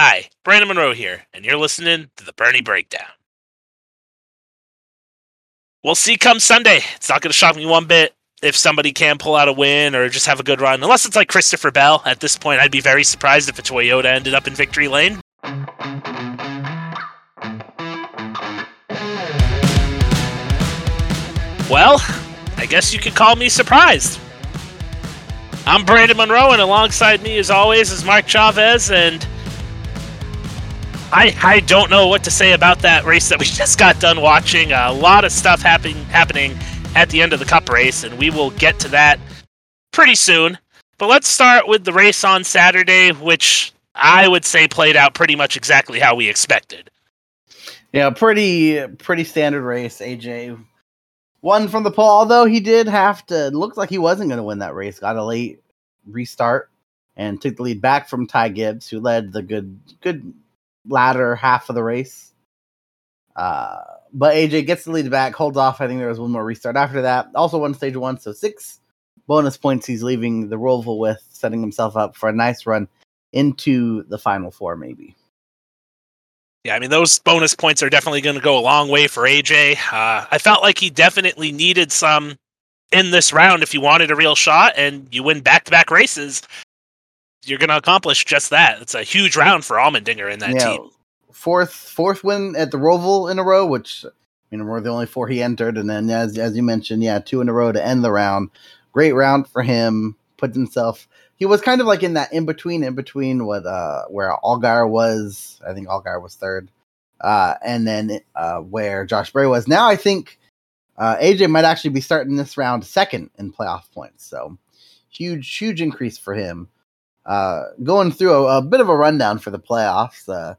Hi, Brandon Monroe here, and you're listening to the Bernie Breakdown. We'll see come Sunday. It's not going to shock me one bit if somebody can pull out a win or just have a good run, unless it's like Christopher Bell. At this point, I'd be very surprised if a Toyota ended up in victory lane. Well, I guess you could call me surprised. I'm Brandon Monroe, and alongside me, as always, is Mark Chavez, and I I don't know what to say about that race that we just got done watching. A lot of stuff happening happening at the end of the Cup race, and we will get to that pretty soon. But let's start with the race on Saturday, which I would say played out pretty much exactly how we expected. Yeah, pretty pretty standard race. AJ won from the pole, although he did have to. Looked like he wasn't going to win that race. Got a late restart and took the lead back from Ty Gibbs, who led the good good latter half of the race. Uh, but AJ gets the lead back, holds off. I think there was one more restart after that. Also won stage one, so six bonus points he's leaving the Roval with, setting himself up for a nice run into the final four, maybe. Yeah, I mean those bonus points are definitely going to go a long way for AJ. Uh, I felt like he definitely needed some in this round if you wanted a real shot, and you win back-to-back races. You're going to accomplish just that. It's a huge round for Allmendinger in that yeah, team. Fourth, fourth win at the Roval in a row, which you know we're the only four he entered, and then as as you mentioned, yeah, two in a row to end the round. Great round for him. Put himself he was kind of like in that in between, in between what uh where Allgaier was. I think Allgaier was third, uh, and then uh where Josh Berry was. Now I think uh, AJ might actually be starting this round second in playoff points. So huge, huge increase for him. Uh, going through a, a, bit of a rundown for the playoffs. Uh,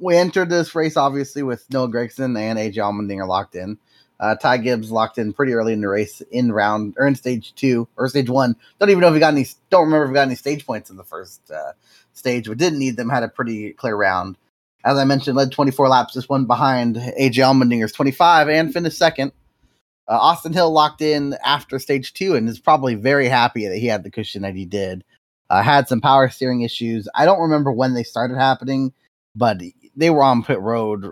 we entered this race obviously with Noah Gragson and AJ Allmendinger locked in. Uh, Ty Gibbs locked in pretty early in the race in round or in stage two or stage one. Don't even know if he got any. Don't remember if he got any stage points in the first uh, stage, but didn't need them. Had a pretty clear round. As I mentioned, led 24 laps, just one behind AJ Allmendinger's 25 and finished second. Uh, Austin Hill locked in after stage two and is probably very happy that he had the cushion that he did. Uh, had some power steering issues. I don't remember when they started happening, but they were on pit road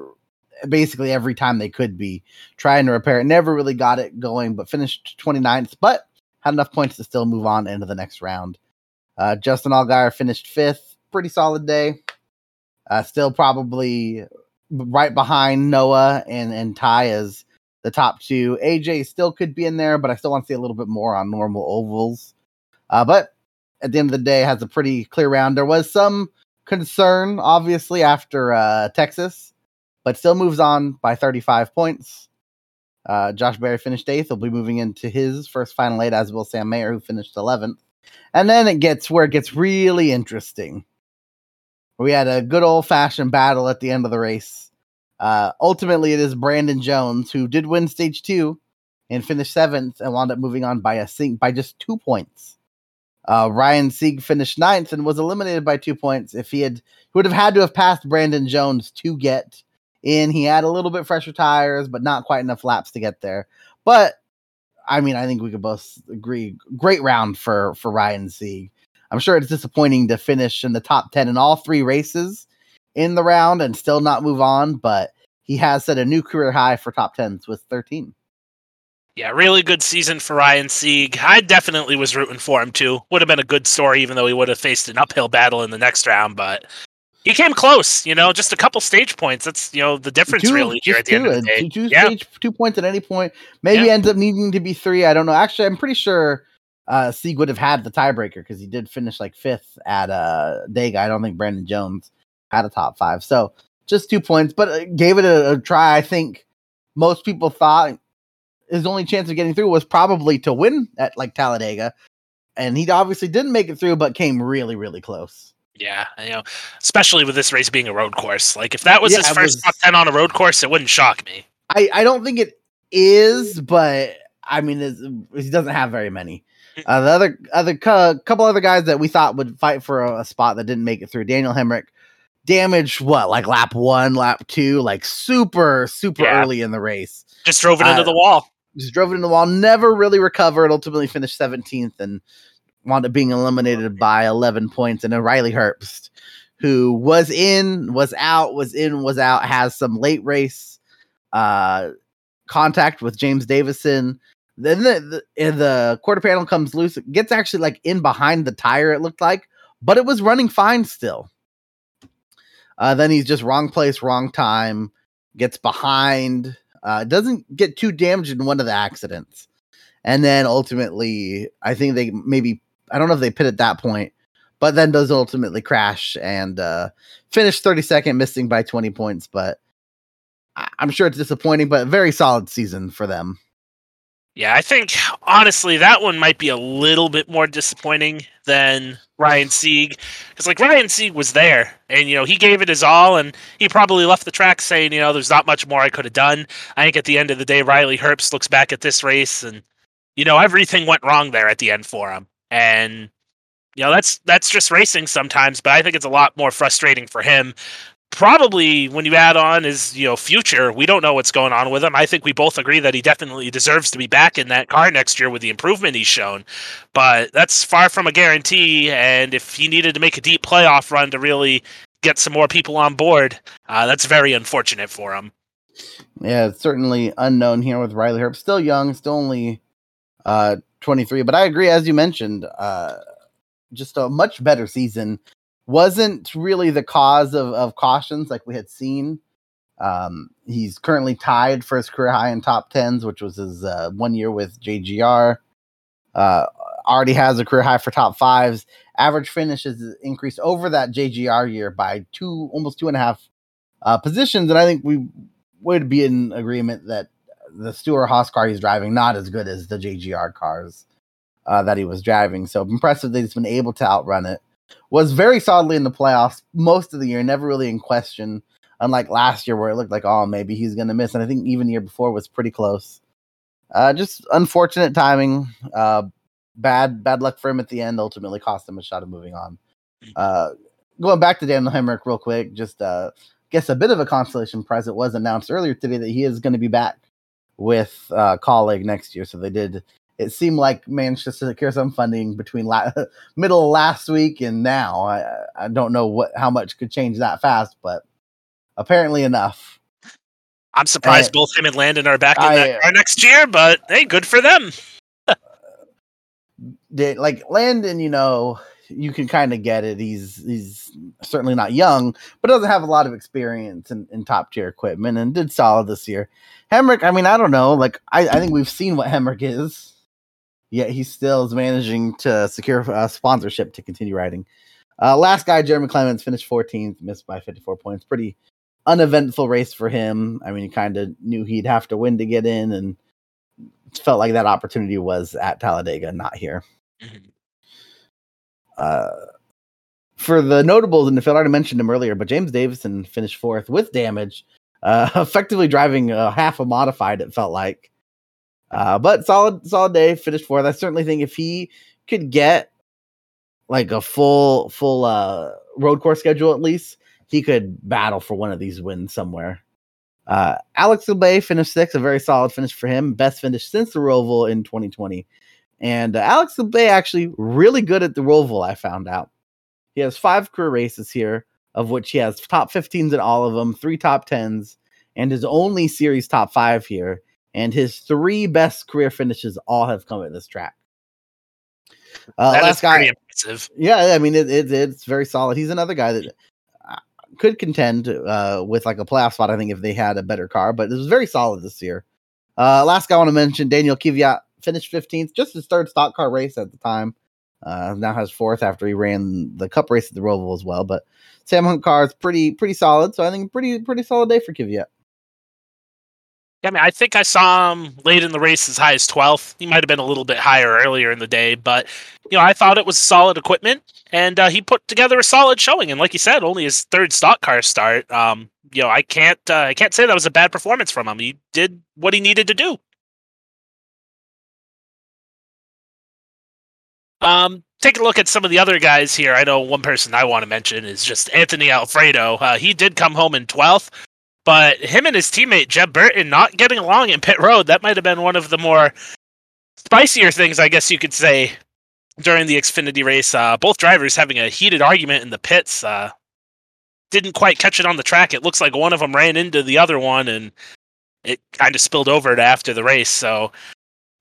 basically every time they could be trying to repair it. Never really got it going, but finished 29th, but had enough points to still move on into the next round. Uh, Justin Allgaier finished fifth. Pretty solid day. Uh, still probably right behind Noah and, and Ty as the top two. AJ still could be in there, but I still want to see a little bit more on normal ovals. Uh, but at the end of the day, has a pretty clear round. There was some concern, obviously, after uh, Texas but still moves on by 35 points. Uh, Josh Berry finished eighth. He'll be moving into his first final eight, as will Sam Mayer, who finished 11th. And then it gets where it gets really interesting. We had a good old fashioned battle at the end of the race. Uh, ultimately, it is Brandon Jones who did win stage two and finished seventh and wound up moving on by a sink by just two points. Uh, Ryan Sieg finished ninth and was eliminated by two points. If he had, he would have had to have passed Brandon Jones to get in. He had a little bit fresher tires, but not quite enough laps to get there. But I mean, I think we could both agree. Great round for for Ryan Sieg. I'm sure it's disappointing to finish in the top ten in all three races in the round and still not move on, but he has set a new career high for top tens with 13. Yeah, really good season for Ryan Sieg. I definitely was rooting for him too. Would have been a good story, even though he would have faced an uphill battle in the next round. But he came close, you know, just a couple stage points. That's you know the difference two, really here at the two, end of the day. Two, yeah. stage, two points at any point. Maybe yeah. ends up needing to be three. I don't know. Actually, I'm pretty sure uh Sieg would have had the tiebreaker because he did finish like fifth at uh Dega. I don't think Brandon Jones had a top five. So just two points, but uh, gave it a, a try. I think most people thought his only chance of getting through was probably to win at like Talladega. And he obviously didn't make it through, but came really, really close. Yeah, you know, especially with this race being a road course. Like if that was yeah, his first was, top ten on a road course, it wouldn't shock me. I I don't think it is, but I mean, he doesn't have very many. Mm. Uh, the other other cu- couple other guys that we thought would fight for a, a spot that didn't make it through. Daniel Hemric damaged what like lap one, lap two, like super super yeah. early in the race. Just drove it uh, into the wall. Just drove it into the wall. Never really recovered. Ultimately finished seventeenth and wound up being eliminated by 11 points, and then Riley Herbst who was in, was out, was in, was out, has some late race uh, contact with James Davison. Then the, the, the quarter panel comes loose, it gets actually like in behind the tire, it looked like, but it was running fine still. Uh, then he's just wrong place, wrong time, gets behind, uh, doesn't get too damaged in one of the accidents. And then ultimately, I think they maybe, I don't know if they pit at that point, but then does ultimately crash and uh, finish 32nd, missing by 20 points. But I'm sure it's disappointing, but very solid season for them. Yeah, I think honestly that one might be a little bit more disappointing than Ryan Sieg because like Ryan Sieg was there and you know he gave it his all and he probably left the track saying you know there's not much more I could have done. I think at the end of the day Riley Herbst looks back at this race and you know everything went wrong there at the end for him and you know that's that's just racing sometimes but I think it's a lot more frustrating for him probably when you add on is you know future we don't know what's going on with him. I think we both agree that he definitely deserves to be back in that car next year with the improvement he's shown. But that's far from a guarantee and if he needed to make a deep playoff run to really get some more people on board uh, that's very unfortunate for him. Yeah certainly unknown here with riley herbst. Still young still only uh 23 but i agree as you mentioned uh just a much better season wasn't really the cause of, of cautions like we had seen. Um, he's currently tied for his career high in top tens, which was his uh, one year with JGR. Uh, already has a career high for top fives. Average finishes increased over that JGR year by two, almost two and a half uh, positions, and I think we would be in agreement that the Stewart Haas car he's driving not as good as the JGR cars uh, that he was driving. So impressive that he's been able to outrun it was very solidly in the playoffs most of the year, never really in question. Unlike last year, where it looked like, oh, maybe he's going to miss. And I think even the year before was pretty close. Uh, just unfortunate timing. Uh, bad bad luck for him at the end. Ultimately, cost him a shot of moving on. Uh, going back to Daniel Hemric real quick, just uh, guess a bit of a consolation prize. It was announced earlier today that he is going to be back with uh, Kaulig next year. So they did it seemed like managed to secure some funding between la- middle of last week and now. I, I don't know what how much could change that fast, but apparently enough. I'm surprised both him and Landon are back in I, that car next year, but hey, good for them. did, like Landon, you know, you can kind of get it. He's he's certainly not young, but doesn't have a lot of experience in, in top tier equipment and did solid this year. Hemric, I mean, I don't know. Like I, I think we've seen what Hemric is yet he still is managing to secure a sponsorship to continue riding. Uh, last guy, Jeremy Clements, finished 14th, missed by 54 points. Pretty uneventful race for him. I mean, he kind of knew he'd have to win to get in, and felt like that opportunity was at Talladega, not here. Mm-hmm. Uh, for the notables in the field, I already mentioned him earlier, but James Davison finished fourth with damage, uh, effectively driving a half a modified. It felt like uh, but solid, solid day. Finished fourth. I certainly think if he could get like a full, full uh, road course schedule at least, he could battle for one of these wins somewhere. Uh, Alex Labbe finished sixth, a very solid finish for him. Best finish since the Roval in 2020. And uh, Alex Labbe actually really good at the Roval, I found out. He has five career races here, of which he has top 15s in all of them, three top 10s, and his only series top five here and his three best career finishes all have come at this track. Uh, that last guy, impressive. Yeah, I mean it, it, it's very solid. He's another guy that uh, could contend uh, with like a playoff spot. I think if they had a better car, but it was very solid this year. Uh, last guy I want to mention, Daniel Kvyat finished 15th, just his third stock car race at the time. Uh, now has fourth after he ran the Cup race at the Roval as well. But Sam Hunt car is pretty pretty solid, so I think pretty pretty solid day for Kvyat. I mean, I think I saw him late in the race as high as 12th. He might have been a little bit higher earlier in the day, but you know, I thought it was solid equipment, and uh, he put together a solid showing. And like you said, only his third stock car start. Um, you know, I can't uh, I can't say that was a bad performance from him. He did what he needed to do. Um, take a look at some of the other guys here. I know one person I want to mention is just Anthony Alfredo. Uh, he did come home in 12th. But him and his teammate Jeb Burton not getting along in pit road, that might have been one of the more spicier things, I guess you could say, during the Xfinity race. Uh, both drivers having a heated argument in the pits. Uh, didn't quite catch it on the track. It looks like one of them ran into the other one, and it kind of spilled over to after the race. So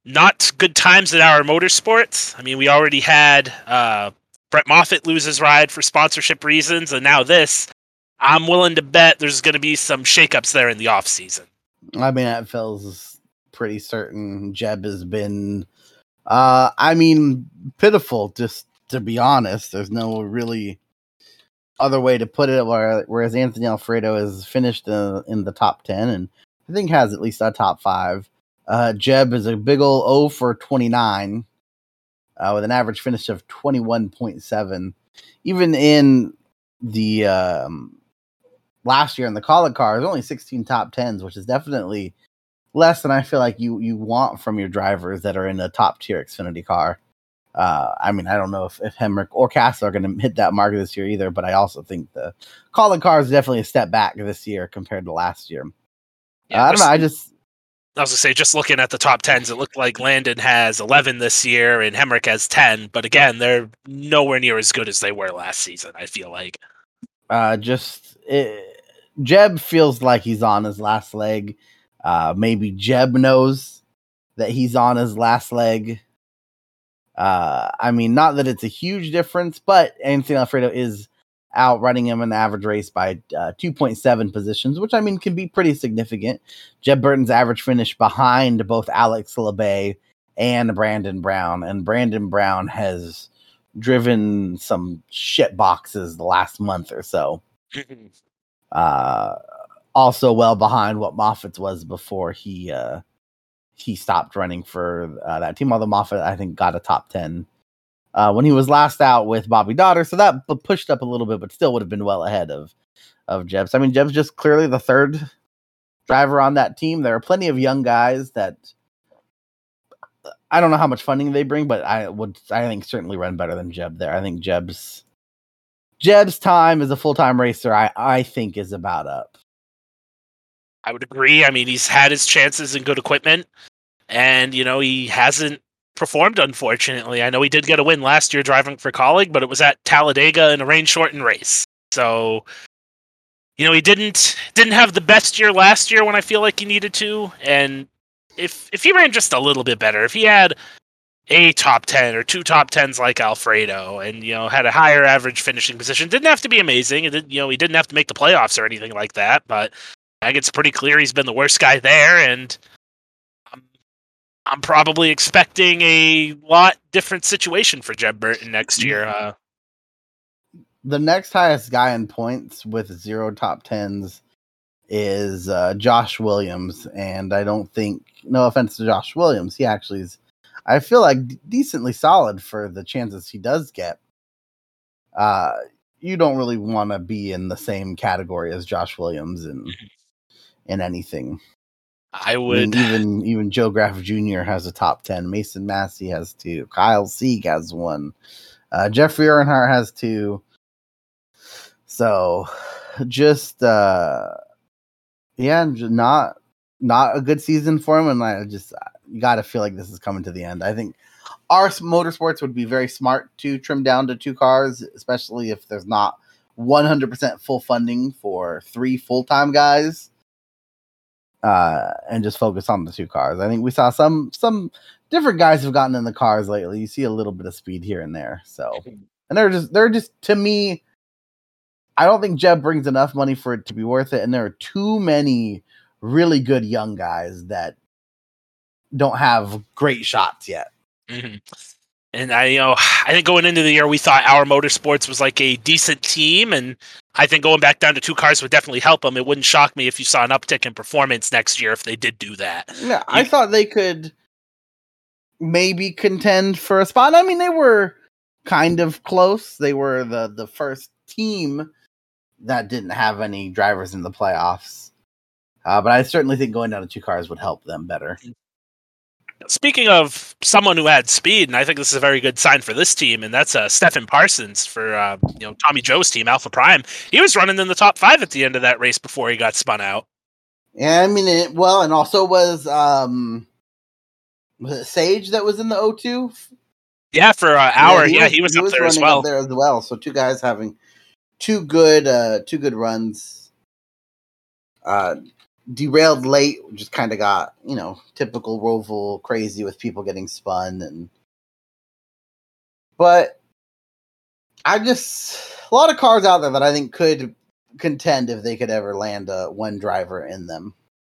not good times at our motorsports. I mean, we already had uh, Brett Moffitt lose his ride for sponsorship reasons, and now this. I'm willing to bet there's going to be some shakeups there in the off season. I mean, that feels pretty certain. Jeb has been, uh, I mean, pitiful. Just to be honest, there's no really other way to put it. Whereas Anthony Alfredo has finished in, in the top ten, and I think has at least a top five. Uh, Jeb is a big old O for 29 uh, with an average finish of 21.7. Even in the um, last year in the Kaulig car, there's only 16 top 10s, which is definitely less than I feel like you you want from your drivers that are in a top tier Xfinity car. Uh, I mean, I don't know if, if Hemric or Cass are going to hit that mark this year either, but I also think the Kaulig car is definitely a step back this year compared to last year. Yeah, uh, I don't know. I just I was gonna say, just looking at the top tens, it looked like Landon has 11 this year and Hemric has 10. But again, they're nowhere near as good as they were last season. I feel like. Uh, just it, Jeb feels like he's on his last leg. Uh, maybe Jeb knows that he's on his last leg. Uh, I mean, not that it's a huge difference, but Anthony Alfredo is outrunning him in the average race by uh, 2.7 positions, which I mean can be pretty significant. Jeb Burton's average finish behind both Alex Labbe and Brandon Brown, and Brandon Brown has driven some shit boxes the last month or so. uh, also well behind what Moffitt's was before he uh, he stopped running for uh, that team. Although Moffitt, I think, got a top ten uh, when he was last out with Bobby Dotter. So that pushed up a little bit, but still would have been well ahead of of Jeb's. I mean, Jeb's just clearly the third driver on that team. There are plenty of young guys that I don't know how much funding they bring, but I would I think certainly run better than Jeb there. I think Jeb's Jeb's time as a full time racer, I, I think is about up. I would agree. I mean, he's had his chances in good equipment, and you know he hasn't performed, unfortunately. I know he did get a win last year driving for Kaulig, but it was at Talladega in a rain shortened race. So, you know, he didn't didn't have the best year last year when I feel like he needed to. And if if he ran just a little bit better, if he had a top 10 or two top 10s like Alfredo and you know had a higher average finishing position didn't have to be amazing and you know he didn't have to make the playoffs or anything like that but I think it's pretty clear he's been the worst guy there and I'm probably expecting a lot different situation for Jeb Burton next year. Uh, the next highest guy in points with zero top tens is uh, Josh Williams, and I don't think, no offense to Josh Williams, he actually is. I feel like d- decently solid for the chances he does get. Uh, you don't really want to be in the same category as Josh Williams in mm-hmm. in anything. I would I mean, even even Joe Graf Jr. has a top ten. Mason Massey has two. Kyle Sieg has one. Uh, Jeffrey Earnhardt has two. So, just uh, yeah, not not a good season for him, and I just you got to feel like this is coming to the end. I think our motorsports would be very smart to trim down to two cars, especially if there's not 100% full funding for three full time guys uh, and just focus on the two cars. I think we saw some some different guys have gotten in the cars lately. You see a little bit of speed here and there. So, and they're just they're just to me. I don't think Jeb brings enough money for it to be worth it, and there are too many really good young guys that don't have great shots yet. Mm-hmm. And I, you know, I think going into the year, we thought our motorsports was like a decent team, and I think going back down to two cars would definitely help them. It wouldn't shock me if you saw an uptick in performance next year if they did do that. Yeah, you, I thought they could maybe contend for a spot. I mean, they were kind of close. They were the the first team that didn't have any drivers in the playoffs. Uh, but I certainly think going down to two cars would help them better. Speaking of someone who had speed, and I think this is a very good sign for this team, and that's uh, Stefan Parsons for uh, you know Tommy Joe's team, Alpha Prime. He was running in the top five at the end of that race before he got spun out. Yeah, I mean, it, well, and also was um was it Sage that was in the O2? Yeah, for an hour. Yeah, he, yeah, was, he was, he up was there as well. there as well. So two guys having two good uh two good runs. Uh derailed late, just kind of got, you know, typical Roval crazy with people getting spun and but I just a lot of cars out there that I think could contend if they could ever land a one driver in them.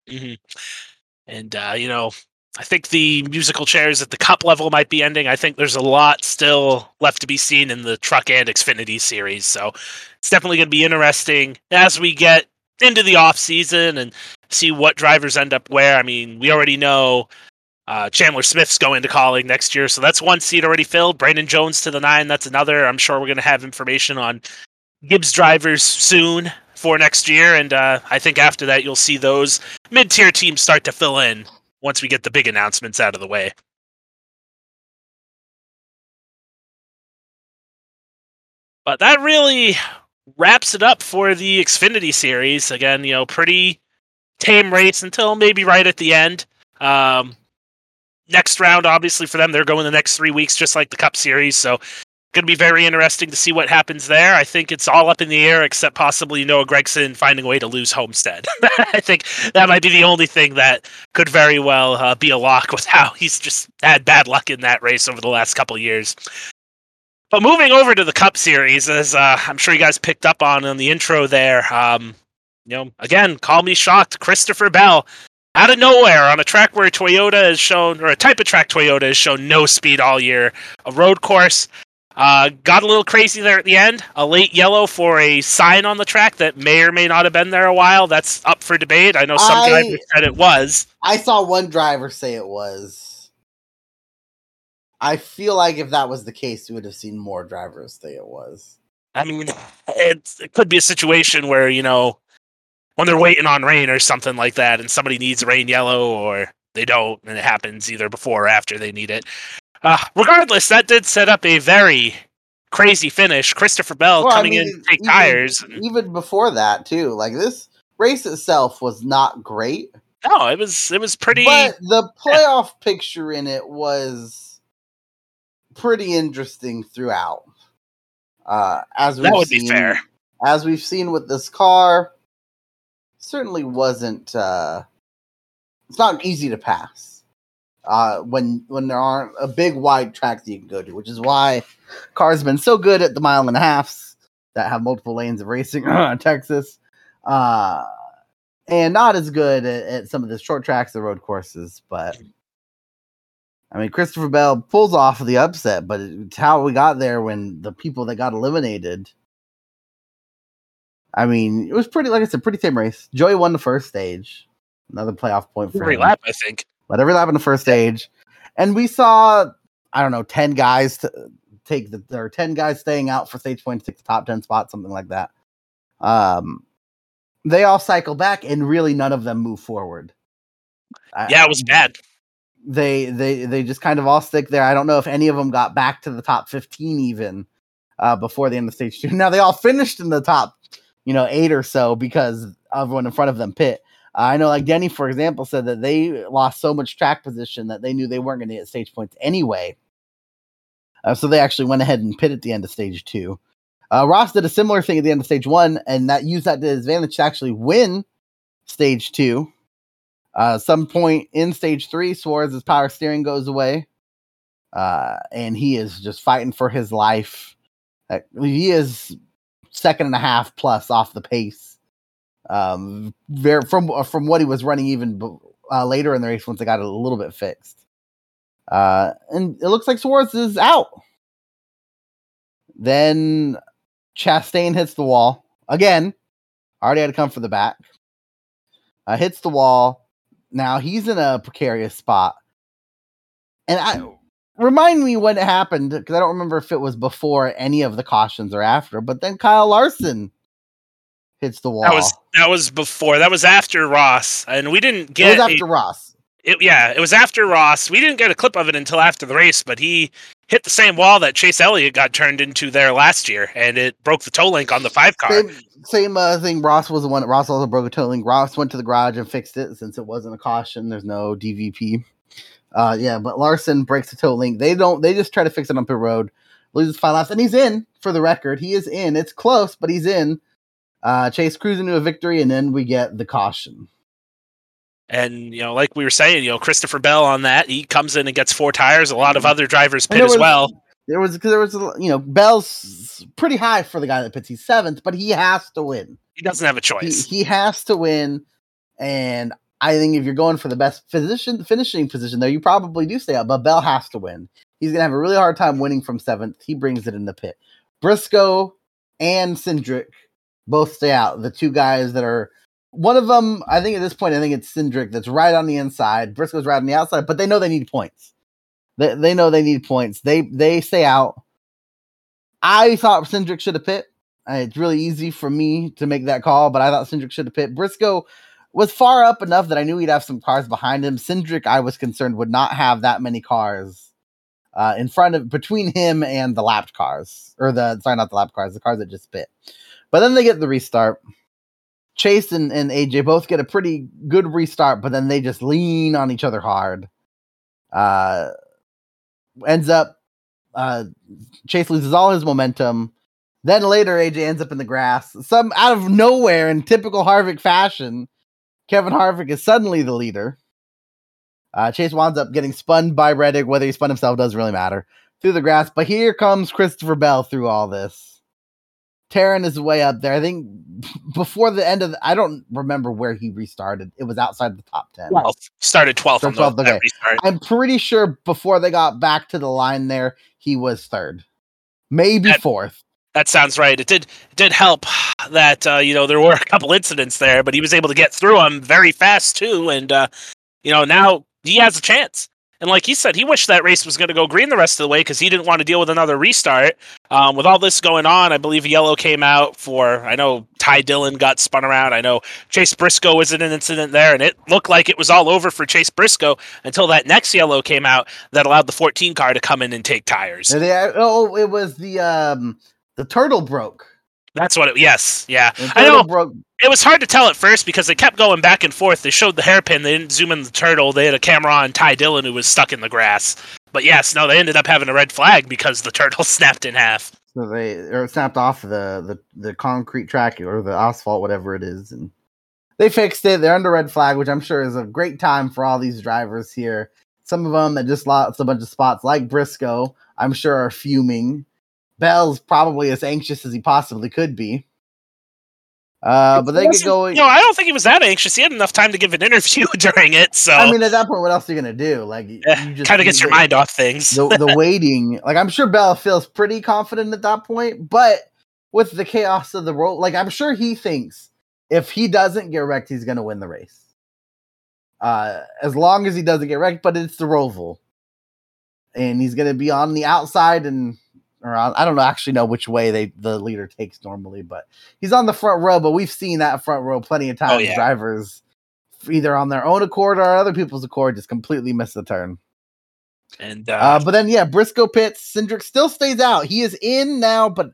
Mm-hmm. And uh, you know, I think the musical chairs at the cup level might be ending. I think there's a lot still left to be seen in the truck and Xfinity series. So it's definitely going to be interesting as we get into the off season and see what drivers end up where. I mean, we already know uh, Chandler Smith's going to Kaulig next year, so that's one seat already filled. Brandon Jones to the nine, that's another. I'm sure we're going to have information on Gibbs drivers soon for next year, and uh, I think after that you'll see those mid-tier teams start to fill in once we get the big announcements out of the way. But that really wraps it up for the Xfinity series. Again, you know, pretty tame race until maybe right at the end. Um, next round, obviously for them, they're going the next three weeks, just like the Cup Series. So going to be very interesting to see what happens there. I think it's all up in the air, except possibly Noah Gragson finding a way to lose Homestead. I think that might be the only thing that could very well uh, be a lock with how he's just had bad luck in that race over the last couple years. But moving over to the Cup Series, as uh, I'm sure you guys picked up on in the intro there, um, you know, again, call me shocked. Christopher Bell out of nowhere on a track where Toyota has shown, or a type of track Toyota has shown no speed all year, a road course. Uh, got a little crazy there at the end. A late yellow for a sign on the track that may or may not have been there a while. That's up for debate. I know some I, drivers said it was. I saw one driver say it was. I feel like if that was the case, we would have seen more drivers say it was. I mean, it, it could be a situation where, you know, when they're waiting on rain or something like that, and somebody needs rain yellow or they don't, and it happens either before or after they need it. Uh, regardless, that did set up a very crazy finish. Christopher Bell well, coming I mean, in to take even, tires. Even before that, too. Like this race itself was not great. No, it was it was pretty. But the playoff yeah. picture in it was pretty interesting throughout. Uh, as that would seen, be fair. As we've seen with this car, certainly wasn't uh it's not easy to pass uh when when there aren't a big wide track that you can go to which is why cars have been so good at the mile and a halfs that have multiple lanes of racing in texas uh and not as good at, at some of the short tracks the road courses but I mean, Christopher Bell pulls off the upset, but it's how we got there when the people that got eliminated I mean, it was pretty, like I said, pretty tame race. Joey won the first stage, another playoff point for every him. lap, I think. But every lap in the first stage, and we saw, I don't know, ten guys to take the, there are ten guys staying out for stage points, take the top ten spot, something like that. Um, they all cycle back, and really none of them move forward. Yeah, it was bad. They they they just kind of all stick there. I don't know if any of them got back to the top fifteen even uh, before the end of stage two. Now they all finished in the top you know, eight or so because everyone in front of them pit. I know, like Denny, for example, said that they lost so much track position that they knew they weren't going to get stage points anyway. Uh, so they actually went ahead and pit at the end of stage two. Uh, Ross did a similar thing at the end of stage one, and that used that to his advantage to actually win stage two. Uh, some point in stage three, Suarez's power steering goes away, uh, and he is just fighting for his life. He is second and a half plus off the pace. Um, very, from uh, from what he was running even uh, later in the race once it got a little bit fixed. Uh, and it looks like Suarez is out. Then Chastain hits the wall again. Already had to come for the back. Uh, hits the wall. Now he's in a precarious spot. And I remind me when it happened because I don't remember if it was before any of the cautions or after. But then Kyle Larson hits the wall. That was that was before. That was after Ross, and we didn't get it was after a, Ross. It, yeah, it was after Ross. We didn't get a clip of it until after the race, but he hit the same wall that Chase Elliott got turned into there last year, and it broke the toe link on the five car. Same, same uh, thing. Ross was the one. Ross also broke a toe link. Ross went to the garage and fixed it since it wasn't a caution. There's no DVP. Uh, yeah, but Larson breaks the toe link. They don't. They just try to fix it on pit road, loses five laps, and he's in for the record. He is in. It's close, but he's in. Uh, Chase cruising to a victory, and then we get the caution. And you know, like we were saying, you know, Christopher Bell on that, he comes in and gets four tires. A lot of Mhm. other drivers pit there as was- well. There was because there was you know Bell's pretty high for the guy that pits. He's seventh, but he has to win. He doesn't have a He, choice. he has to win, and I think if you're going for the best finishing position there, you probably do stay out. But Bell has to win. He's gonna have a really hard time winning from seventh. He brings it in the pit. Briscoe and Cindric both stay out. The two guys that are one of them, I think at this point, I think it's Cindric that's right on the inside. Briscoe's right on the outside, but they know they need points. They, they know they need points. They they stay out. I thought Cindric should have pit. It's really easy for me to make that call, but I thought Cindric should have pit. Briscoe was far up enough that I knew he'd have some cars behind him. Cindric, I was concerned, would not have that many cars uh, in front of between him and the lapped cars, or the sorry, not the lapped cars, the cars that just pit. But then they get the restart. Chase and, and AJ both get a pretty good restart, but then they just lean on each other hard. Uh, ends up uh, Chase loses all his momentum. Then later, AJ ends up in the grass. Some out of nowhere, in typical Harvick fashion, Kevin Harvick is suddenly the leader. Uh, Chase winds up getting spun by Reddick. Whether he spun himself doesn't really matter through the grass. But here comes Christopher Bell through all this, tearing is way up there. I think before the end of the, I don't remember where he restarted. It was outside the top ten. Well, started 12th on the Started 12th, okay. I'm pretty sure before they got back to the line there, he was third, maybe That- fourth. That sounds right. It did did help that uh, you know there were a couple incidents there, but he was able to get through them very fast too, and uh, you know now he has a chance. And like he said, he wished that race was going to go green the rest of the way because he didn't want to deal with another restart. Um, with all this going on, I believe a yellow came out for. I know Ty Dillon got spun around. I know Chase Briscoe was in an incident there, and it looked like it was all over for Chase Briscoe until that next yellow came out that allowed the 14 car to come in and take tires. They- oh, it was the um the turtle broke. That's what it. Yes, yeah. I know. broke. It was hard to tell at first because they kept going back and forth. They showed the hairpin. They didn't zoom in the turtle. They had a camera on Ty Dillon who was stuck in the grass. But yes, no, they ended up having a red flag because the turtle snapped in half. So they or snapped off the, the the concrete track or the asphalt, whatever it is, and they fixed it. They're under red flag, which I'm sure is a great time for all these drivers here. Some of them that just lost a bunch of spots, like Briscoe, I'm sure are fuming. Bell's probably as anxious as he possibly could be. Uh, but they get going. Know, I don't think he was that anxious. He had enough time to give an interview during it, so I mean, at that point, what else are you gonna do? Like, you just kind of gets your mind off things. the the waiting. Like I'm sure Bell feels pretty confident at that point, but with the chaos of the roll, like I'm sure he thinks if he doesn't get wrecked, he's gonna win the race. Uh, as long as he doesn't get wrecked, but it's the Roval, and he's gonna be on the outside and or I don't actually know which way they the leader takes normally, but he's on the front row. But we've seen that front row plenty of times. yeah. Drivers either on their own accord or other people's accord just completely miss the turn. and Uh, uh, but then yeah, Briscoe pits, Cindric still stays out. He is in now, but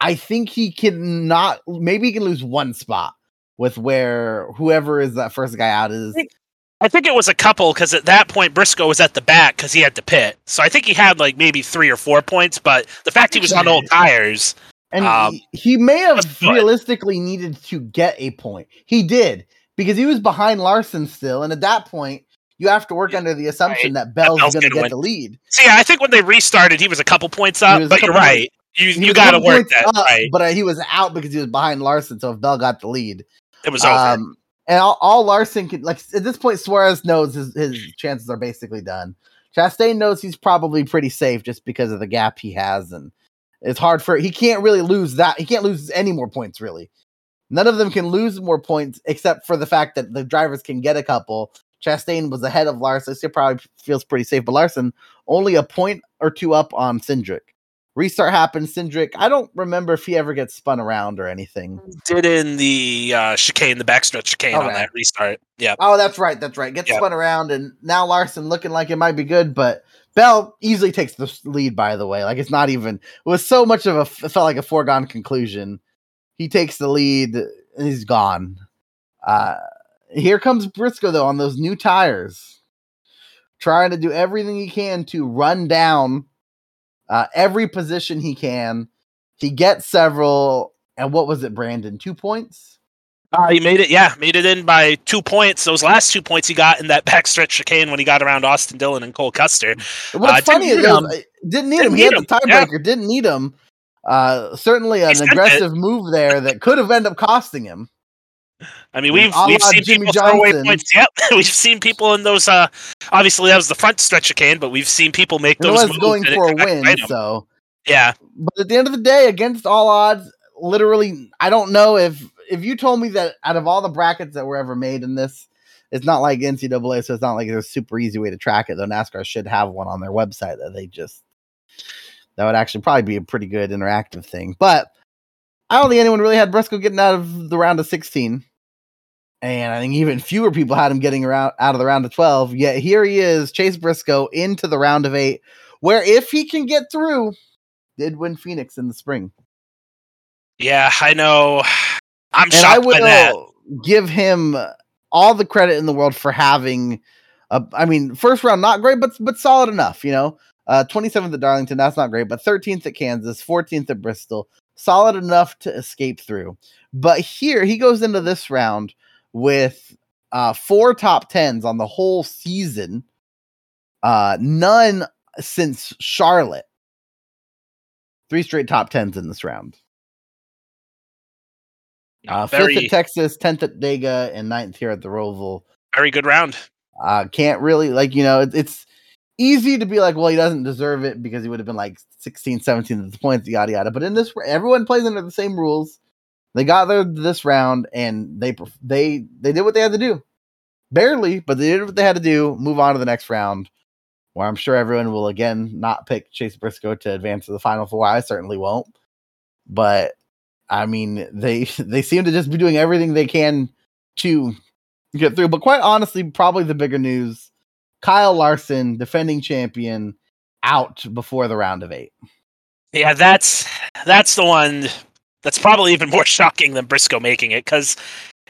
I think he can not. Maybe he can lose one spot with where whoever is that first guy out is. I think it was a couple because at that point Briscoe was at the back because he had to pit. So I think he had like maybe three or four points. But the fact he was on old tires, And Um, he, may have realistically needed to get a point. He did because he was behind Larson still, and at that point, you have to work Yeah, under the assumption that Bell's Bell's going to get win. the lead. See, I think when they restarted, he was a couple points up. But you're right. You you got to work that up, right. but uh, he was out because he was behind Larson. So if Bell got the lead, It was over. Um, and all, all Larson can like at this point, Suarez knows his, his chances are basically done. Chastain knows he's probably pretty safe just because of the gap he has, and it's hard for he can't really lose that. He can't lose any more points really. None of them can lose more points except for the fact that the drivers can get a couple. Chastain was ahead of Larson, so he probably feels pretty safe. But Larson only a point or two up on Cindric. Restart happens, Cindric. I don't remember if he ever gets spun around or anything. Did in the uh, chicane, the backstretch chicane on that restart. Yeah. Oh, that's right. That's right. Gets Yeah. spun around, and now Larson looking like it might be good, but Bell easily takes the lead. By the way, like it's not even. It was so much of a. It felt like a foregone conclusion. He takes the lead, and he's gone. Uh, here comes Briscoe though on those new tires, trying to do everything he can to run down uh, every position he can. he gets several. And what was it, Brandon? Two points. Uh, he made it, yeah, made it in by two points. Those last two points he got in that backstretch chicane when he got around Austin Dillon and Cole Custer. What's Uh, funny didn't is need him. didn't need Didn't him. He had him. the tiebreaker. Didn't need him. Uh, certainly an sent it. aggressive move there that could have ended up costing him. I mean, we've we've seen Jimmy people throw away points. Yep, we've seen people in those. Uh, obviously that was the front stretch chicane, but we've seen people make it those was moves going for a win, so. Yeah, But at the end of the day, against all odds, literally, I don't know if if you told me that out of all the brackets that were ever made in this, it's not like NCAA, so it's not like there's a super easy way to track it. Though NASCAR should have one on their website that they just that would actually probably be a pretty good interactive thing. But I don't think anyone really had Briscoe getting out of the round of 16. And I think even fewer people had him getting around out of the round of 12. Yet here he is, Chase Briscoe, into the round of eight, where if he can get through, did win Phoenix in the spring. yeah, I know. I'm And I shocked by that. will give him all the credit in the world for having a, I mean, first round not great, but but solid enough, you know. Uh 27th at Darlington, that's not great, but 13th at Kansas, 14th at Bristol, solid enough to escape through. But here he goes into this round with uh four top tens on the whole season. Uh none since Charlotte. Three straight top tens in this round. Uh, fifth at Texas, tenth at Dega, and ninth here at the Roval. very good round. Uh, can't really like you know it, it's easy to be like, well, he doesn't deserve it because he would have been like 16, 17 at the points, yada yada. But in this, everyone plays under the same rules. They got there this round and they they they did what they had to do, barely, but they did what they had to do. Move on to the next round, where I'm sure everyone will again not pick Chase Briscoe to advance to the final four. I certainly won't, but I mean they they seem to just be doing everything they can to get through. But quite honestly, probably the bigger news: Kyle Larson, defending champion, out before the round of eight. Yeah, that's that's the one that's probably even more shocking than Briscoe making it because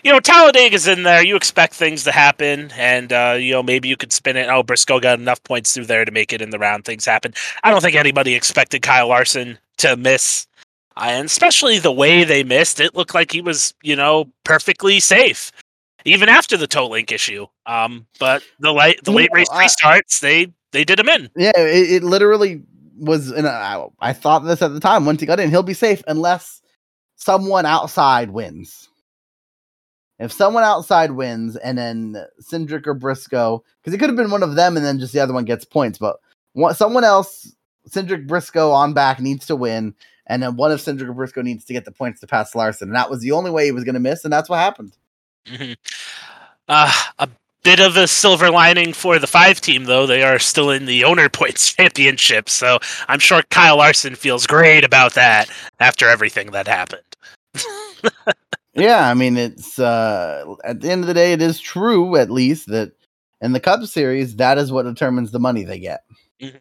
you know Talladega's in there. You expect things to happen, and uh, you know maybe you could spin it. Oh, Briscoe got enough points through there to make it in the round. Things happen. I don't think anybody expected Kyle Larson to miss, uh, and especially the way they missed. It looked like he was you know perfectly safe. Even after the toe link issue, um, but the late the You late know, race I- restarts, they they did him in. Yeah, it, it literally was. And I, I thought this at the time. Once he got in, he'll be safe unless someone outside wins. If someone outside wins, and then Cindric or Briscoe, because it could have been one of them, and then just the other one gets points. But one, someone else, Cindric Briscoe on back needs to win, and then one of Cindric or Briscoe needs to get the points to pass Larson, and that was the only way he was going to miss, and that's what happened. Mhm. Uh, a bit of a silver lining for the five team, though. They are still in the owner points championship, so I'm sure Kyle Larson feels great about that after everything that happened. Yeah, I mean it's uh at the end of the day it is true at least that in the Cup series that is what determines the money they get. Mhm.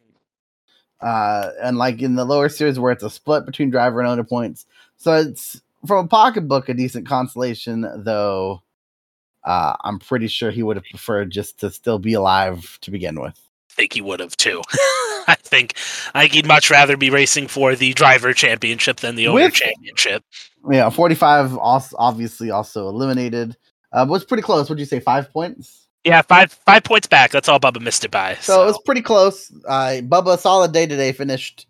Uh and like in the lower series where it's a split between driver and owner points. So it's from a pocketbook a decent consolation though uh I'm pretty sure he would have preferred just to still be alive to begin with. I think he would have too. I think I think he'd much rather be racing for the driver championship than the owner With- championship. Yeah, 45 also obviously also eliminated. Uh was pretty close. Would you say 5 points? Yeah, five five points back. That's all Bubba missed it by. So, it was pretty close. Uh, Bubba solid day today. Finished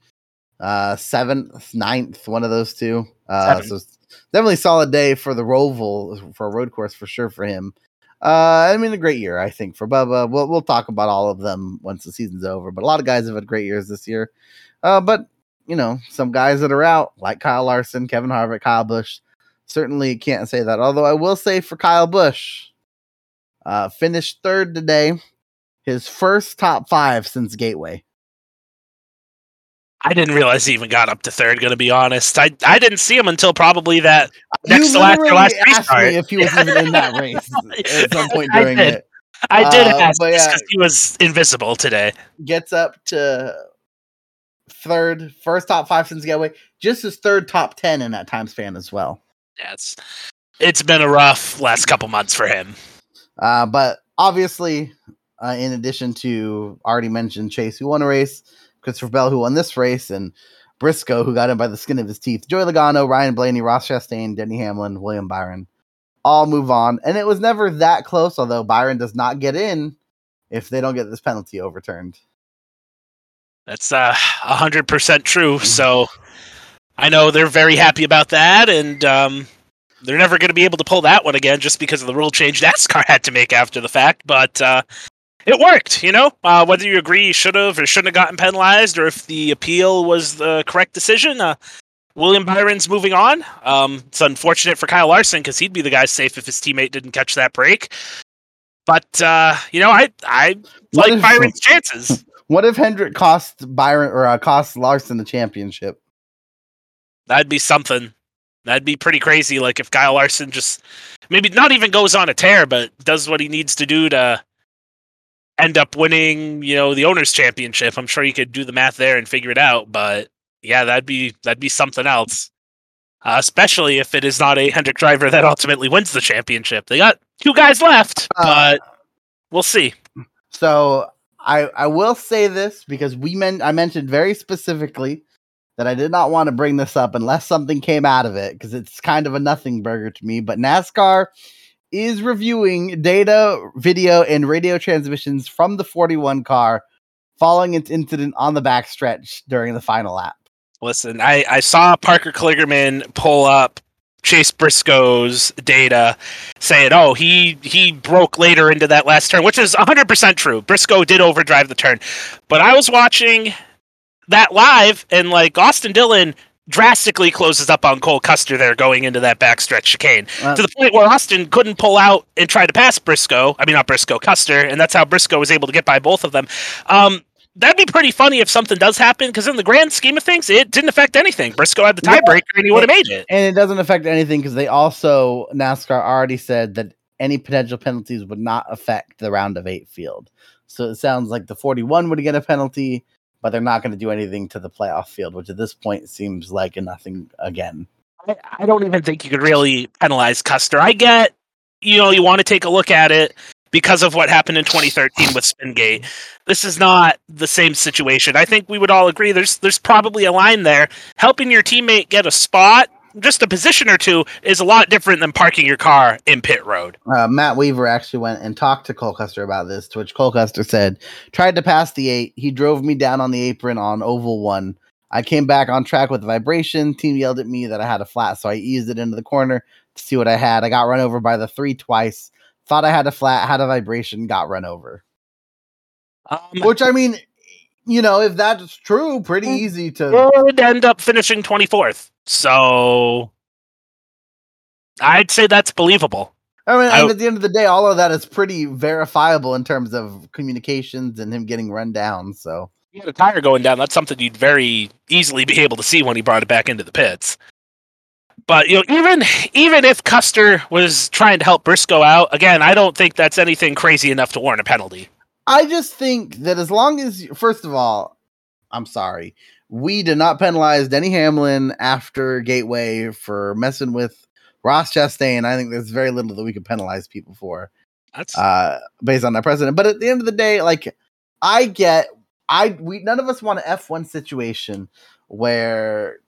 uh, seventh, ninth, one of those two. Uh, Seven. so definitely solid day for the Roval for a road course for sure for him. Uh, I mean, a great year I think for Bubba. We'll we'll talk about all of them once the season's over. But a lot of guys have had great years this year. Uh, but you know, some guys that are out like Kyle Larson, Kevin Harvick, Kyle Busch. Certainly can't say that. Although I will say for Kyle Busch, uh, finished third today his first top five since Gateway. I didn't realize he even got up to third. Going to be honest, I I didn't see him until probably that Next you to last- last asked restart. me if he was even in that race at some point I during did. it. I did Uh, ask just yeah. because he was invisible today. Gets up to third, first top five since Gateway. Just his third top ten in that time span as well. Yeah, it's it's been a rough last couple months for him. Uh, but obviously, uh, in addition to already mentioned Chase, who won a race, Christopher Bell, who won this race, and Briscoe, who got in by the skin of his teeth, Joey Logano, Ryan Blaney, Ross Chastain, Denny Hamlin, William Byron, all move on. And it was never that close, although Byron does not get in if they don't get this penalty overturned. That's uh, 100% true. So I know they're very happy about that. And um, they're never going to be able to pull that one again just because of the rule change NASCAR had to make after the fact. But uh, it worked, you know. Uh, whether you agree you should have or shouldn't have gotten penalized, or if the appeal was the correct decision, uh, William Byron's moving on. Um, it's unfortunate for Kyle Larson because he'd be the guy safe if his teammate didn't catch that break. But uh, you know, I I What like if- Byron's chances. What if Hendrick cost Byron or uh, cost Larson the championship? That'd be something. That'd be pretty crazy. Like if Kyle Larson just maybe not even goes on a tear, but does what he needs to do to end up winning, you know, the owners championship. I'm sure you could do the math there and figure it out. But yeah, that'd be that'd be something else. Uh, especially if it is not a Hendrick driver that ultimately wins the championship. They got two guys left, Uh, but we'll see. So I I will say this because we men I mentioned very specifically that I did not want to bring this up unless something came out of it because it's kind of a nothing burger to me. But NASCAR is reviewing data, video, and radio transmissions from the 41 car following its incident on the backstretch during the final lap. Listen, I, I saw Parker Kligerman pull up Chase Briscoe's data saying, oh, he he broke later into that last turn, which is 100% true. Briscoe did overdrive the turn. But I was watching that live, and like Austin Dillon drastically closes up on Cole Custer there going into that backstretch chicane Uh, to the point where Austin couldn't pull out and try to pass Briscoe. I mean, not Briscoe, Custer, and that's how Briscoe was able to get by both of them. Um, that'd be pretty funny if something does happen, because in the grand scheme of things, it didn't affect anything. Briscoe had the Yeah. tiebreaker, and he would have made it. and it doesn't affect anything because they also NASCAR already said that any potential penalties would not affect the round of eight field. So it sounds like the 41 would get a penalty, but they're not going to do anything to the playoff field, which at this point seems like a nothing again. I, I don't even think you could really penalize Custer. I get, you know, you want to take a look at it because of what happened in 2013 with Spingate. This is not the same situation. I think we would all agree there's there's probably a line there. Helping your teammate get a spot, just a position or two, is a lot different than parking your car in pit road. Uh, Matt Weaver actually went and talked to Cole Custer about this, to which Cole Custer said, tried to pass the eight. He drove me down on the apron on oval one. I came back on track with vibration. Team yelled at me that I had a flat, so I eased it into the corner to see what I had. I got run over by the three twice. Thought I had a flat, had a vibration, got run over. Um, Which I mean, you know, if that's true, pretty Mm. easy to. would end up finishing 24th. So I'd say that's believable. I mean, I- and at the end of the day, all of that is pretty verifiable in terms of communications and him getting run down. So He had a tire going down. That's something you'd very easily be able to see when he brought it back into the pits. But you know, even even if Custer was trying to help Briscoe out, again, I don't think that's anything crazy enough to warrant a penalty. I just think that as long as, first of all, I'm sorry, we did not penalize Denny Hamlin after Gateway for messing with Ross Chastain. I think there's very little that we could penalize people for That's uh, based on that precedent. But at the end of the day, like I get, I we none of us want an F1 situation where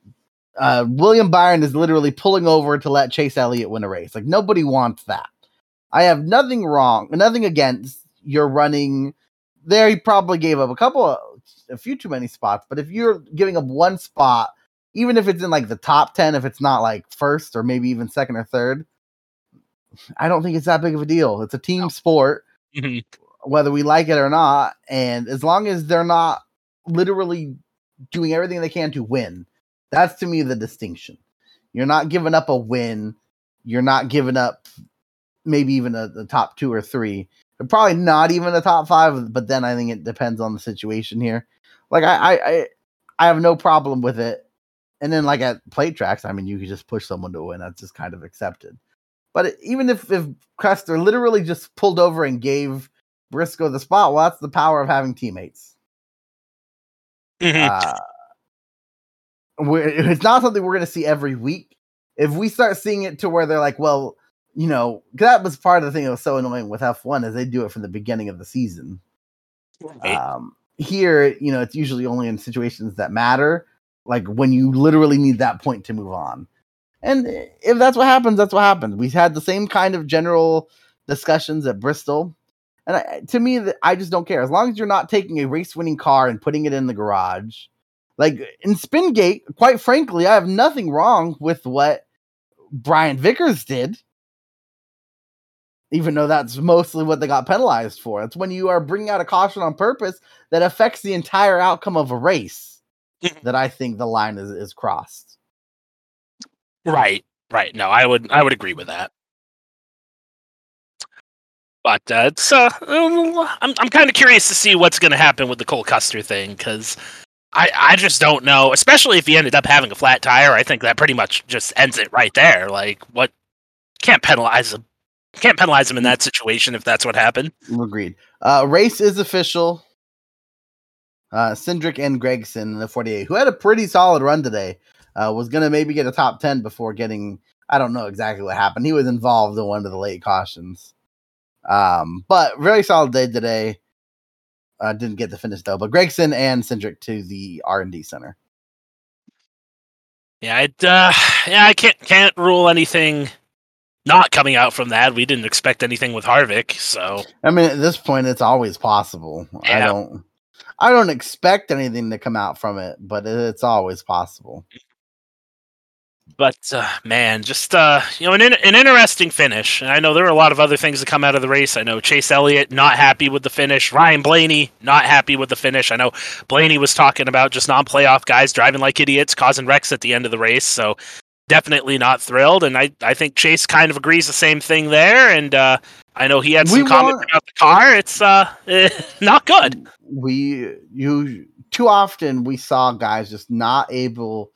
uh, William Byron is literally pulling over to let Chase Elliott win a race. Like nobody wants that. I have nothing wrong, nothing against your running. There, he probably gave up a couple, of, a few too many spots. But if you're giving up one spot, even if it's in like the top ten, if it's not like first or maybe even second or third, I don't think it's that big of a deal. It's a team sport Mhm. whether we like it or not. And as long as they're not literally doing everything they can to win, that's to me the distinction. You're not giving up a win. You're not giving up maybe even a, the top two or three. Probably not even the top five. But then I think it depends on the situation here. Like I, I, I, I have no problem with it. And then like at plate tracks, I mean, you could just push someone to win. That's just kind of accepted. But even if if Custer literally just pulled over and gave Briscoe the spot. Well, that's the power of having teammates. Mhm. Uh, it's not something we're going to see every week. If we start seeing it to where they're like, well, you know, that was part of the thing that was so annoying with F1 is they do it from the beginning of the season. Right. Um, here, you know, it's usually only in situations that matter. like when you literally need that point to move on. And if that's what happens, that's what happens. We had the same kind of general discussions at Bristol. And I, to me, I just don't care. As long as you're not taking a race winning car and putting it in the garage. Like in Spingate, quite frankly, I have nothing wrong with what Brian Vickers did. Even though that's mostly what they got penalized for. It's when you are bringing out a caution on purpose that affects the entire outcome of a race that I think the line is, is crossed. Right, right. No, I would I would agree with that. But uh, it's uh, I'm I'm kind of curious to see what's going to happen with the Cole Custer thing because I I just don't know. Especially if he ended up having a flat tire, I think that pretty much just ends it right there. Like, what can't penalize Can't penalize him in that situation if that's what happened. Agreed. Uh, race is official. Uh, Cindric and Gragson in the 48, who had a pretty solid run today, uh, was going to maybe get a top 10 before getting, I don't know exactly what happened. He was involved in one of the late cautions. Um, but very solid day today. Uh, didn't get the finish though, but Gragson and Cindric to the R and D center. Yeah, it, uh, yeah, I can't can't rule anything not coming out from that. We didn't expect anything with Harvick, so I mean, at this point, it's always possible. Yeah. I don't, I don't expect anything to come out from it, but it's always possible. But uh, man, just uh, you know, an an interesting finish. And I know there were a lot of other things that come out of the race. I know Chase Elliott not happy with the finish. Ryan Blaney not happy with the finish. I know Blaney was talking about just non-playoff guys driving like idiots, causing wrecks at the end of the race. So definitely not thrilled. And I, I think Chase kind of agrees the same thing there. And uh, I know he had some we want, about the car. It's uh, not good. We you too often we saw guys just not able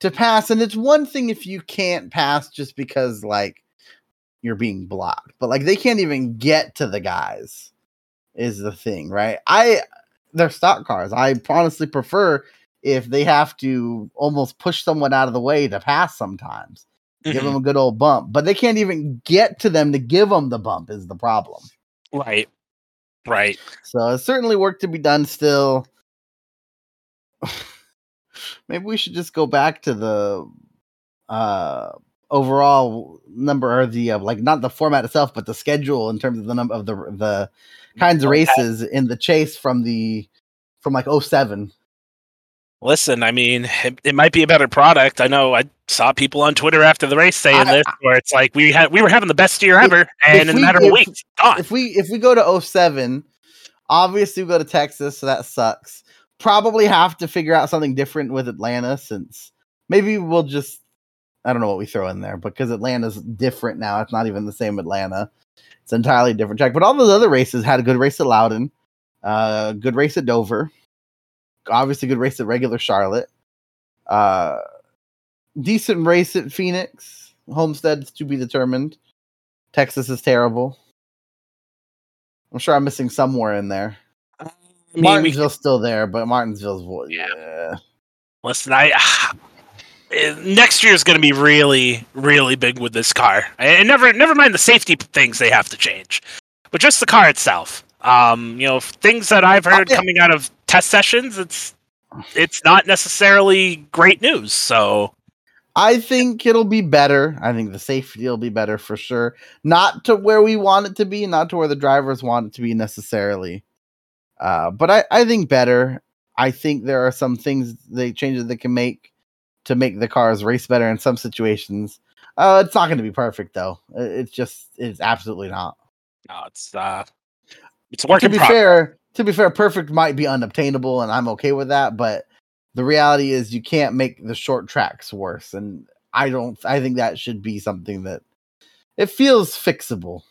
to pass, and it's one thing if you can't pass just because like you're being blocked, but like they can't even get to the guys is the thing, right? I they're stock cars. I honestly prefer if they have to almost push someone out of the way to pass sometimes. Mm-hmm. Give them a good old bump, but they can't even get to them to give them the bump is the problem. Right. Right. So it's certainly work to be done still. Maybe we should just go back to the uh overall number or the uh, like not the format itself but the schedule in terms of the number of the the kinds of races in the chase from the from like 07 Listen, I mean, it, it, might be a better product. I know I saw people on Twitter after the race saying I, this, where it's like we had we were having the best year ever, and in a matter of a week, gone. If we if we go to 07, obviously we go to Texas, so that sucks. Probably have to figure out something different with Atlanta, since maybe we'll just I don't know what we throw in there because Atlanta's different now. It's not even the same Atlanta. It's entirely different track. But all those other races had a good race at Loudon, uh, good race at Dover obviously good race at regular Charlotte. Uh, decent race at Phoenix. Homestead's to be determined. Texas is terrible. I'm sure I'm missing somewhere in there. I mean, Martinsville's still there, but Martinsville's yeah. yeah. Listen, I next year is going to be really, really big with this car, and never, never mind the safety things they have to change, but just the car itself. Um, you know, things that I've heard oh, yeah. coming out of test sessions, it's it's not necessarily great news. So I think it'll be better. I think the safety will be better for sure. Not to where we want it to be, not to where the drivers want it to be necessarily. Uh, but I, I think better. I think there are some things they changes they can make to make the cars race better in some situations. Uh, it's not going to be perfect though. It's just it's absolutely not. No, it's uh, it's work to be fair. To be fair, perfect might be unobtainable, and I'm okay with that. But the reality is, you can't make the short tracks worse, and I don't. I think that should be something that it feels fixable.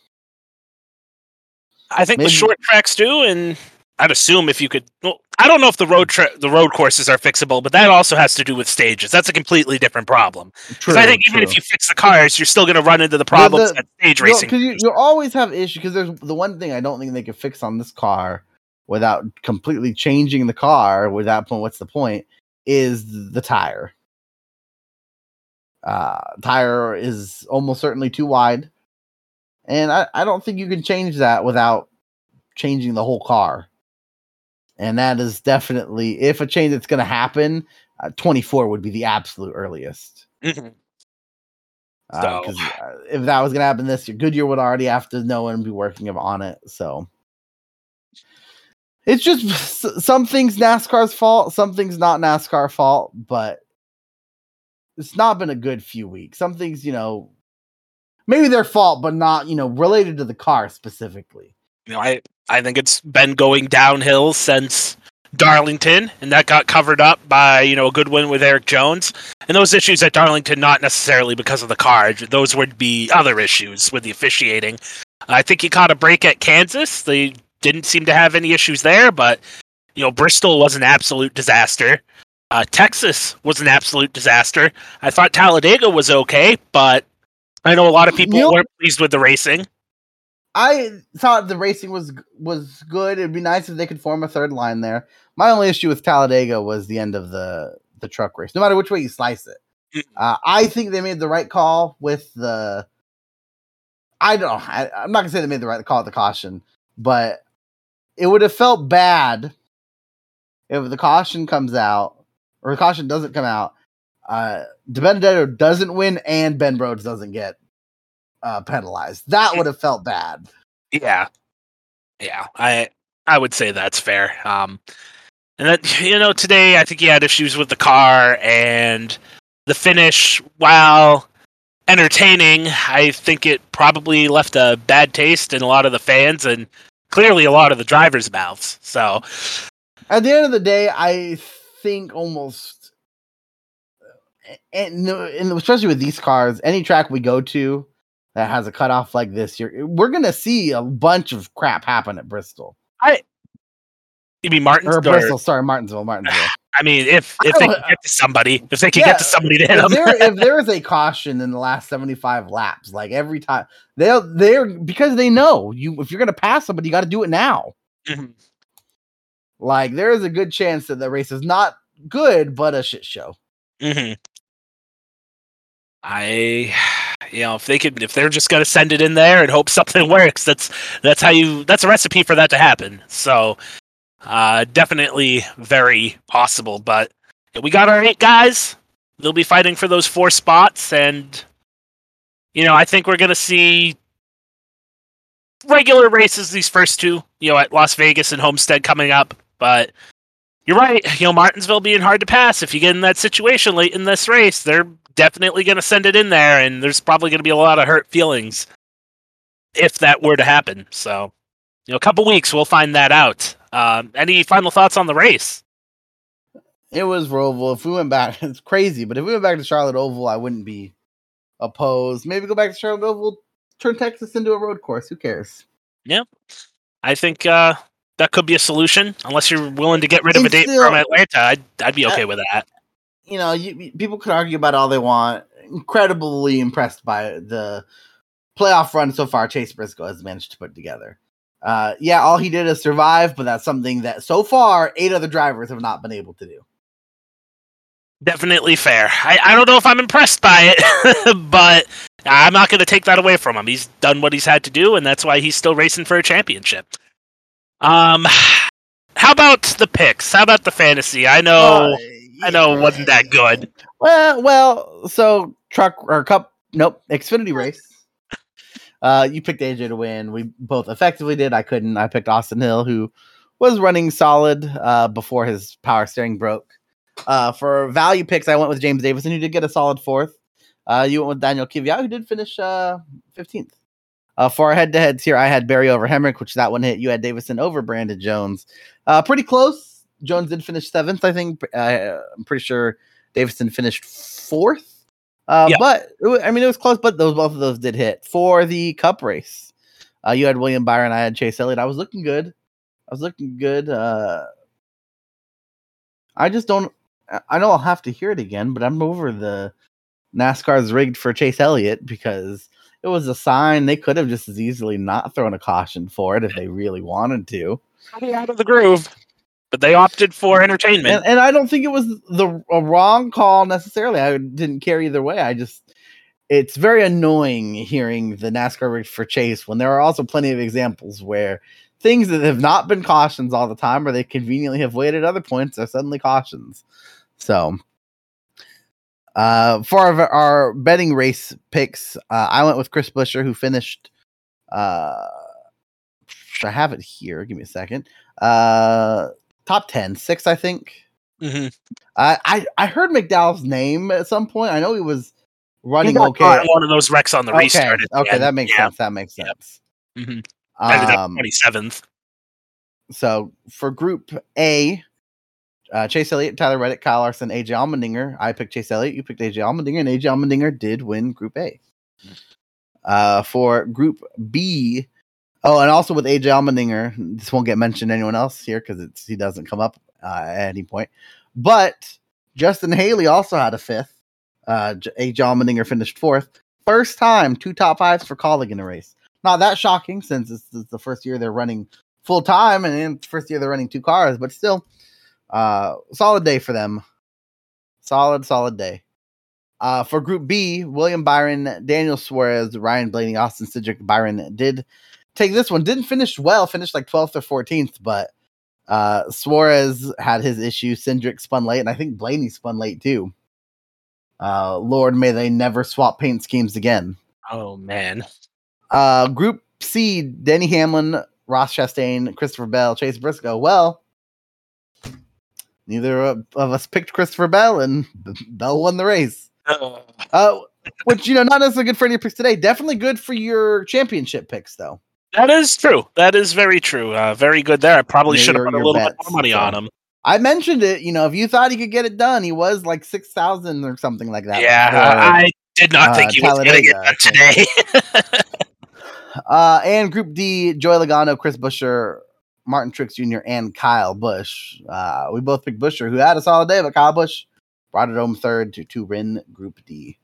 I think Maybe. the short tracks do, and I'd assume if you could. Well, I don't know if the road tra- the road courses are fixable, but that also has to do with stages. That's a completely different problem. Because I think true. even if you fix the cars, you're still going to run into the problems the, that stage racing. Because you, you always have issues. Because there's the one thing I don't think they can fix on this car without completely changing the car. without point, what's the point? Is the tire. Uh, tire is almost certainly too wide, and I, I don't think you can change that without changing the whole car and that is definitely if a change that's going to happen uh, 24 would be the absolute earliest. Mhm. Uh, So- uh, if that was going to happen this year, Goodyear would already have to know and be working on it. So it's just some things NASCAR's fault, some things not NASCAR fault, but it's not been a good few weeks. Some things, you know, maybe their fault, but not, you know, related to the car specifically. You know, I I think it's been going downhill since Darlington, and that got covered up by you know a good win with Eric Jones. And those issues at Darlington, not necessarily because of the car; those would be other issues with the officiating. I think he caught a break at Kansas. They didn't seem to have any issues there, but you know Bristol was an absolute disaster. Uh, Texas was an absolute disaster. I thought Talladega was okay, but I know a lot of people You know- weren't pleased with the racing. I thought the racing was was good. It'd be nice if they could form a third line there. My only issue with Talladega was the end of the the truck race. No matter which way you slice it, Mm. uh, I think they made the right call with the. I don't. know. I, I'm not gonna say they made the right call at the caution, but it would have felt bad if the caution comes out or the caution doesn't come out. Uh, DiBenedetto doesn't win and Ben Rhodes doesn't get uh, penalized. That would have felt bad. Yeah, yeah, I I would say that's fair. Um, and that you know today I think he had issues with the car and the finish. While entertaining, I think it probably left a bad taste in a lot of the fans and clearly a lot of the drivers' mouths. So At the end of the day, I think almost, and, and especially with these cars, any track we go to that has a cutoff like this, you're, we're gonna see a bunch of crap happen at Bristol I you mean Martin's or Bristol. Sorry, Martinsville, Martinsville. I mean, if if they can get to somebody, if they can get to somebody to hit if them, there if there is a caution in the last 75 laps, like every time they'll they're because they know you if you're gonna pass somebody, you got to do it now. Mhm. Like there is a good chance that the race is not good, but a shit show. hmm I, you know, if they could, if they're just gonna send it in there and hope something works, that's that's how you. That's a recipe for that to happen. So, uh, definitely very possible. But we got our eight guys. They'll be fighting for those four spots, and you know, I think we're gonna see regular races these first two. You know, at Las Vegas and Homestead coming up, but. You're right. You know, Martinsville being hard to pass. If you get in that situation late in this race, they're definitely going to send it in there, and there's probably going to be a lot of hurt feelings if that were to happen. So, you know, a couple weeks we'll find that out. Um, any final thoughts on the race? It was Roval. If we went back, it's crazy, but if we went back to Charlotte Oval, I wouldn't be opposed. Maybe go back to Charlotte Oval, turn Texas into a road course. Who cares? Yeah. I think uh, that could be a solution, unless you're willing to get rid of a date still- from Atlanta. I'd, I'd be okay with that. You know, you- people could argue about all they want. Incredibly impressed by the playoff run so far. Chase Briscoe has managed to put together. Uh, yeah, all he did is survive, but that's something that so far eight other drivers have not been able to do. Definitely fair. I, I don't know if I'm impressed by it, but I'm not going to take that away from him. He's done what he's had to do, and that's why he's still racing for a championship. Um, how about the picks? How about the fantasy? I know, Uh, I know, it wasn't that good. Well, well, so truck or cup, nope, Xfinity race. Uh, you picked AJ to win. We both effectively did. I couldn't. I picked Austin Hill, who was running solid uh, before his power steering broke. Uh, for value picks, I went with James Davison, who did get a solid fourth. Uh, you went with Daniel Kvyat, who did finish uh, 15th. Uh, for our head to heads here, I had Berry over Hemric, which that one hit. You had Davison over Brandon Jones. Uh, pretty close. Jones did finish seventh, I think. I'm pretty sure Davison finished fourth. Uh, Yeah. But it wa- I mean, it was close. But those both of those did hit for the Cup race. Uh, you had William Byron. I had Chase Elliott. I was looking good. I was looking good. Uh, I just don't. I- I know I'll have to hear it again, but I'm over the NASCAR's rigged for Chase Elliott because it was a sign they could have just as easily not thrown a caution for it if they really wanted to. Pretty out of the groove, but they opted for entertainment. and, and I don't think it was the wrong call necessarily. I didn't care either way. I just it's very annoying hearing the NASCAR for Chase when there are also plenty of examples where things that have not been cautions all the time or they conveniently have waited other points are suddenly cautions. So Uh, for our, our betting race picks, uh, I went with Chris Buescher, who finished. Uh, I have it here. Give me a second. Uh, top 10, six, I think. Mm-hmm. Uh, I I heard McDowell's name at some point. I know he was running He okay. one of those wrecks on the okay, restart. okay, end. that makes Yeah. sense. That makes sense. Mhm. Ended up Um, twenty seventh. so for Group A, uh, Chase Elliott, Tyler Reddick, Kyle Larson, AJ Allmendinger. I picked Chase Elliott. You picked AJ Allmendinger, and AJ Allmendinger did win Group A. Uh, for Group B, oh, and also with AJ Allmendinger, this won't get mentioned anyone else here because he doesn't come up uh, at any point. But Justin Haley also had a fifth. Uh, AJ Allmendinger finished fourth. First time two top fives for Kaulig in a race. Not that shocking since this is the first year they're running full time and first year they're running two cars, but still, uh, solid day for them. Solid, solid day. Uh, for Group B, William Byron, Daniel Suarez, Ryan Blaney, Austin Cindric, Byron did take this one. Didn't finish well, finished like 12th or 14th, but uh, Suarez had his issue. Cindric spun late, and I think Blaney spun late too. Uh, Lord, may they never swap paint schemes again. Oh man. Uh, Group C: Denny Hamlin, Ross Chastain, Christopher Bell, Chase Briscoe. Well, neither of us picked Christopher Bell, and Bell won the race. Uh, Uh, which you know, not necessarily good for any picks today. Definitely good for your championship picks, though. That is true. That is very true. Uh, very good there. I probably should have put a little bit more money on him. I mentioned it. You know, if you thought he could get it done, he was like six thousand or something like that. Yeah, before. I did not uh, think he was going to get Talladega, that today. Uh, and Group D: Joey Logano, Chris Buescher, Martin Truex Jr., and Kyle Busch. Uh, we both picked Buescher, who had a solid day, but Kyle Busch brought it home third to to win Group D.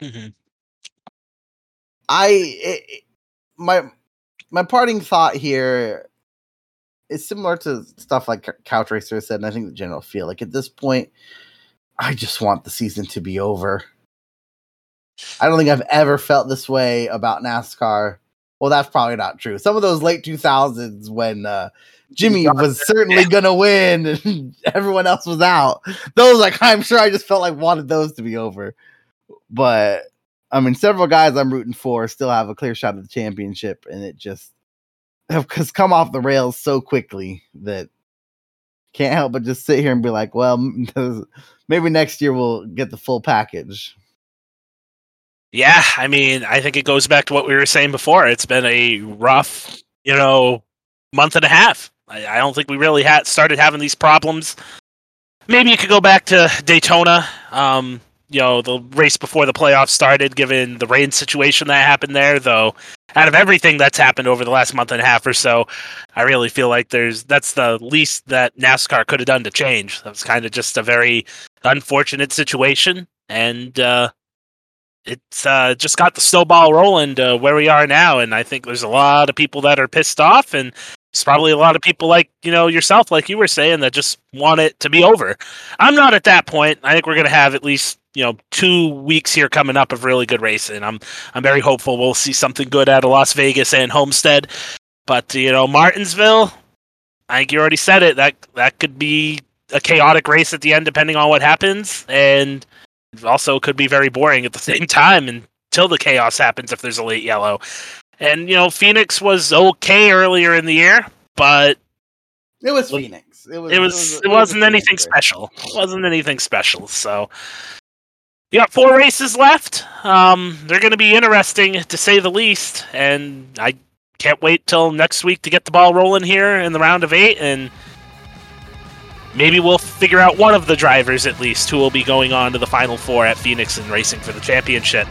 Mhm. I it, it- my my parting thought here is similar to stuff like Cou- Couch Racer said, and I think the general feel like at this point, I just want the season to be over. I don't think I've ever felt this way about NASCAR. Well, that's probably not true. Some of those late two thousands when uh, Jimmy was certainly gonna win and everyone else was out. Those like I'm sure I just felt like wanted those to be over. But I mean, several guys I'm rooting for still have a clear shot at the championship, and it just has come off the rails so quickly that can't help but just sit here and be like, well, maybe next year we'll get the full package. Yeah, I mean, I think it goes back to what we were saying before. It's been a rough, you know, month and a half. I, I don't think we really had started having these problems. Maybe you could go back to Daytona, um, you know, the race before the playoffs started, given the rain situation that happened there. Though, out of everything that's happened over the last month and a half or so, I really feel like there's that's the least that NASCAR could have done to change. That was kind of just a very unfortunate situation, and uh, it's uh, just got the snowball rolling to where we are now, and I think there's a lot of people that are pissed off, and it's probably a lot of people like you know yourself, like you were saying, that just want it to be over. I'm not at that point. I think we're gonna have at least you know two weeks here coming up of really good racing. I'm I'm very hopeful we'll see something good out of Las Vegas and Homestead, but you know Martinsville, I think you already said it. That that could be a chaotic race at the end, depending on what happens, and also could be very boring at the same time until the chaos happens if there's a late yellow. And you know, Phoenix was okay earlier in the year, but It was Phoenix. It was. it was it, a wasn't anything race. special. It wasn't anything special. So you got four races left. Um, they're going to be interesting to say the least, and I can't wait till next week to get the ball rolling here in the round of eight, and maybe we'll figure out one of the drivers at least who will be going on to the final four at Phoenix and racing for the championship.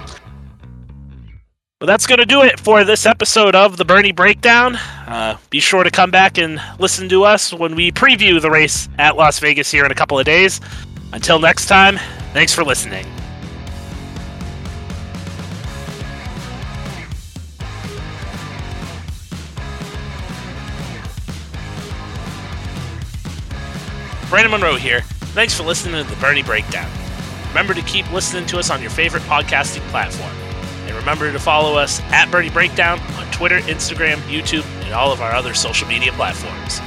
Well, that's going to do it for this episode of the Bernie Breakdown. Uh, be sure to come back and listen to us when we preview the race at Las Vegas here in a couple of days. Until next time, thanks for listening. Brandon Monroe here. Thanks for listening to the Bernie Breakdown. Remember to keep listening to us on your favorite podcasting platform. And remember to follow us at Bernie Breakdown on Twitter, Instagram, YouTube, and all of our other social media platforms.